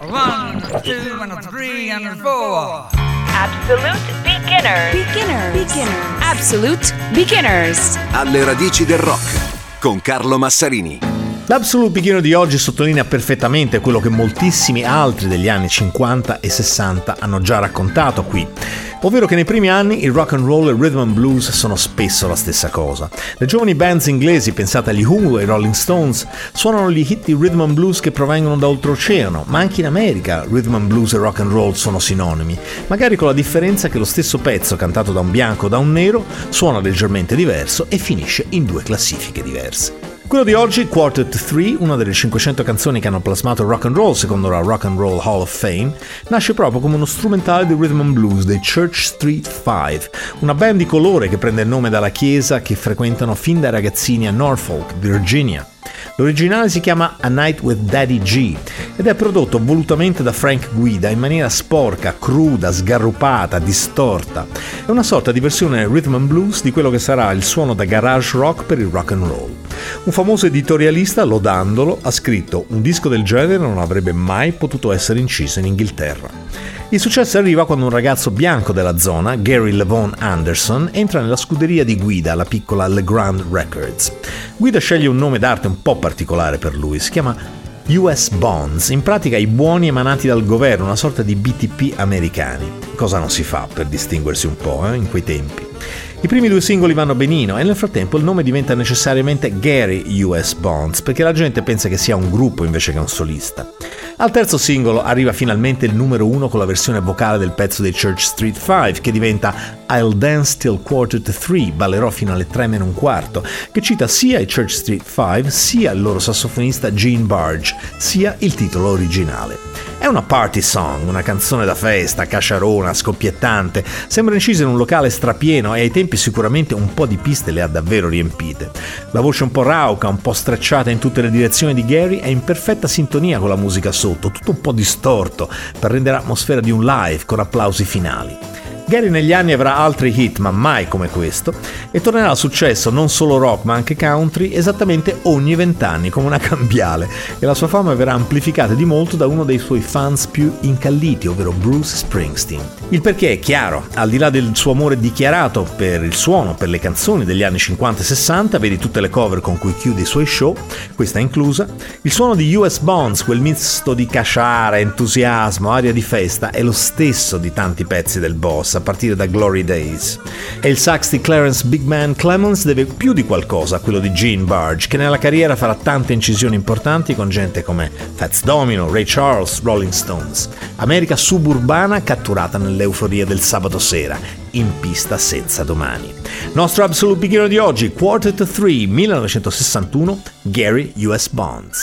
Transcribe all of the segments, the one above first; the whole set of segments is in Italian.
One, two, and three, and four. Absolute beginners. Beginners. Beginners. Absolute beginners. Alle radici del rock con Carlo Massarini. L'Absolute Beginner di oggi sottolinea perfettamente quello che moltissimi altri degli anni 50 e 60 hanno già raccontato qui, ovvero che nei primi anni il rock and roll e il rhythm and blues sono spesso la stessa cosa. Le giovani bands inglesi, pensate agli Who e ai Rolling Stones, suonano gli hit di rhythm and blues che provengono da oltreoceano, ma anche in America rhythm and blues e rock and roll sono sinonimi, magari con la differenza che lo stesso pezzo cantato da un bianco o da un nero suona leggermente diverso e finisce in due classifiche diverse. Quello di oggi, Quartet 3, una delle 500 canzoni che hanno plasmato il rock and roll secondo la Rock and Roll Hall of Fame, nasce proprio come uno strumentale di rhythm and blues dei Church Street 5, una band di colore che prende il nome dalla chiesa che frequentano fin da ragazzini a Norfolk, Virginia. L'originale si chiama A Night with Daddy G ed è prodotto volutamente da Frank Guida in maniera sporca, cruda, sgarrupata, distorta. È una sorta di versione rhythm and blues di quello che sarà il suono da garage rock per il rock and roll. Un famoso editorialista, lodandolo, ha scritto un disco del genere non avrebbe mai potuto essere inciso in Inghilterra. Il successo arriva quando un ragazzo bianco della zona, Gary Levon Anderson, entra nella scuderia di Guida, la piccola Legrand Records. Guida sceglie un nome d'arte un po' particolare per lui, si chiama US Bonds, in pratica i buoni emanati dal governo, una sorta di BTP americani. Cosa non si fa per distinguersi un po' eh, in quei tempi? I primi due singoli vanno benino e nel frattempo il nome diventa necessariamente Gary US Bonds perché la gente pensa che sia un gruppo invece che un solista. Al terzo singolo arriva finalmente il numero uno con la versione vocale del pezzo dei Church Street 5 che diventa I'll Dance Till Quarter to Three, ballerò fino alle tre meno un quarto, che cita sia i Church Street 5 sia il loro sassofonista Gene Barge, sia il titolo originale. È una party song, una canzone da festa, casciarona, scoppiettante, sembra incisa in un locale strapieno e ai tempi sicuramente un po' di piste le ha davvero riempite. La voce un po' rauca, un po' stracciata in tutte le direzioni di Gary è in perfetta sintonia con la musica sotto, tutto un po' distorto, per rendere l'atmosfera di un live con applausi finali. Gary negli anni avrà altri hit, ma mai come questo, e tornerà al successo non solo rock ma anche country esattamente ogni vent'anni come una cambiale, e la sua fama verrà amplificata di molto da uno dei suoi fans più incalliti, ovvero Bruce Springsteen. Il perché è chiaro, al di là del suo amore dichiarato per il suono, per le canzoni degli anni 50 e 60, vedi tutte le cover con cui chiude i suoi show, questa inclusa, il suono di US Bonds, quel misto di casciara, entusiasmo, aria di festa, è lo stesso di tanti pezzi del boss, a partire da Glory Days. E il sax di Clarence Big Man Clemens deve più di qualcosa a quello di Gene Barge, che nella carriera farà tante incisioni importanti con gente come Fats Domino, Ray Charles, Rolling Stones. America suburbana catturata nell'euforia del sabato sera, in pista senza domani. Nostro Absolute Beginner di oggi, Quartet 3, 1961, Gary US Bonds.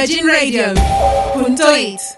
virginradio.it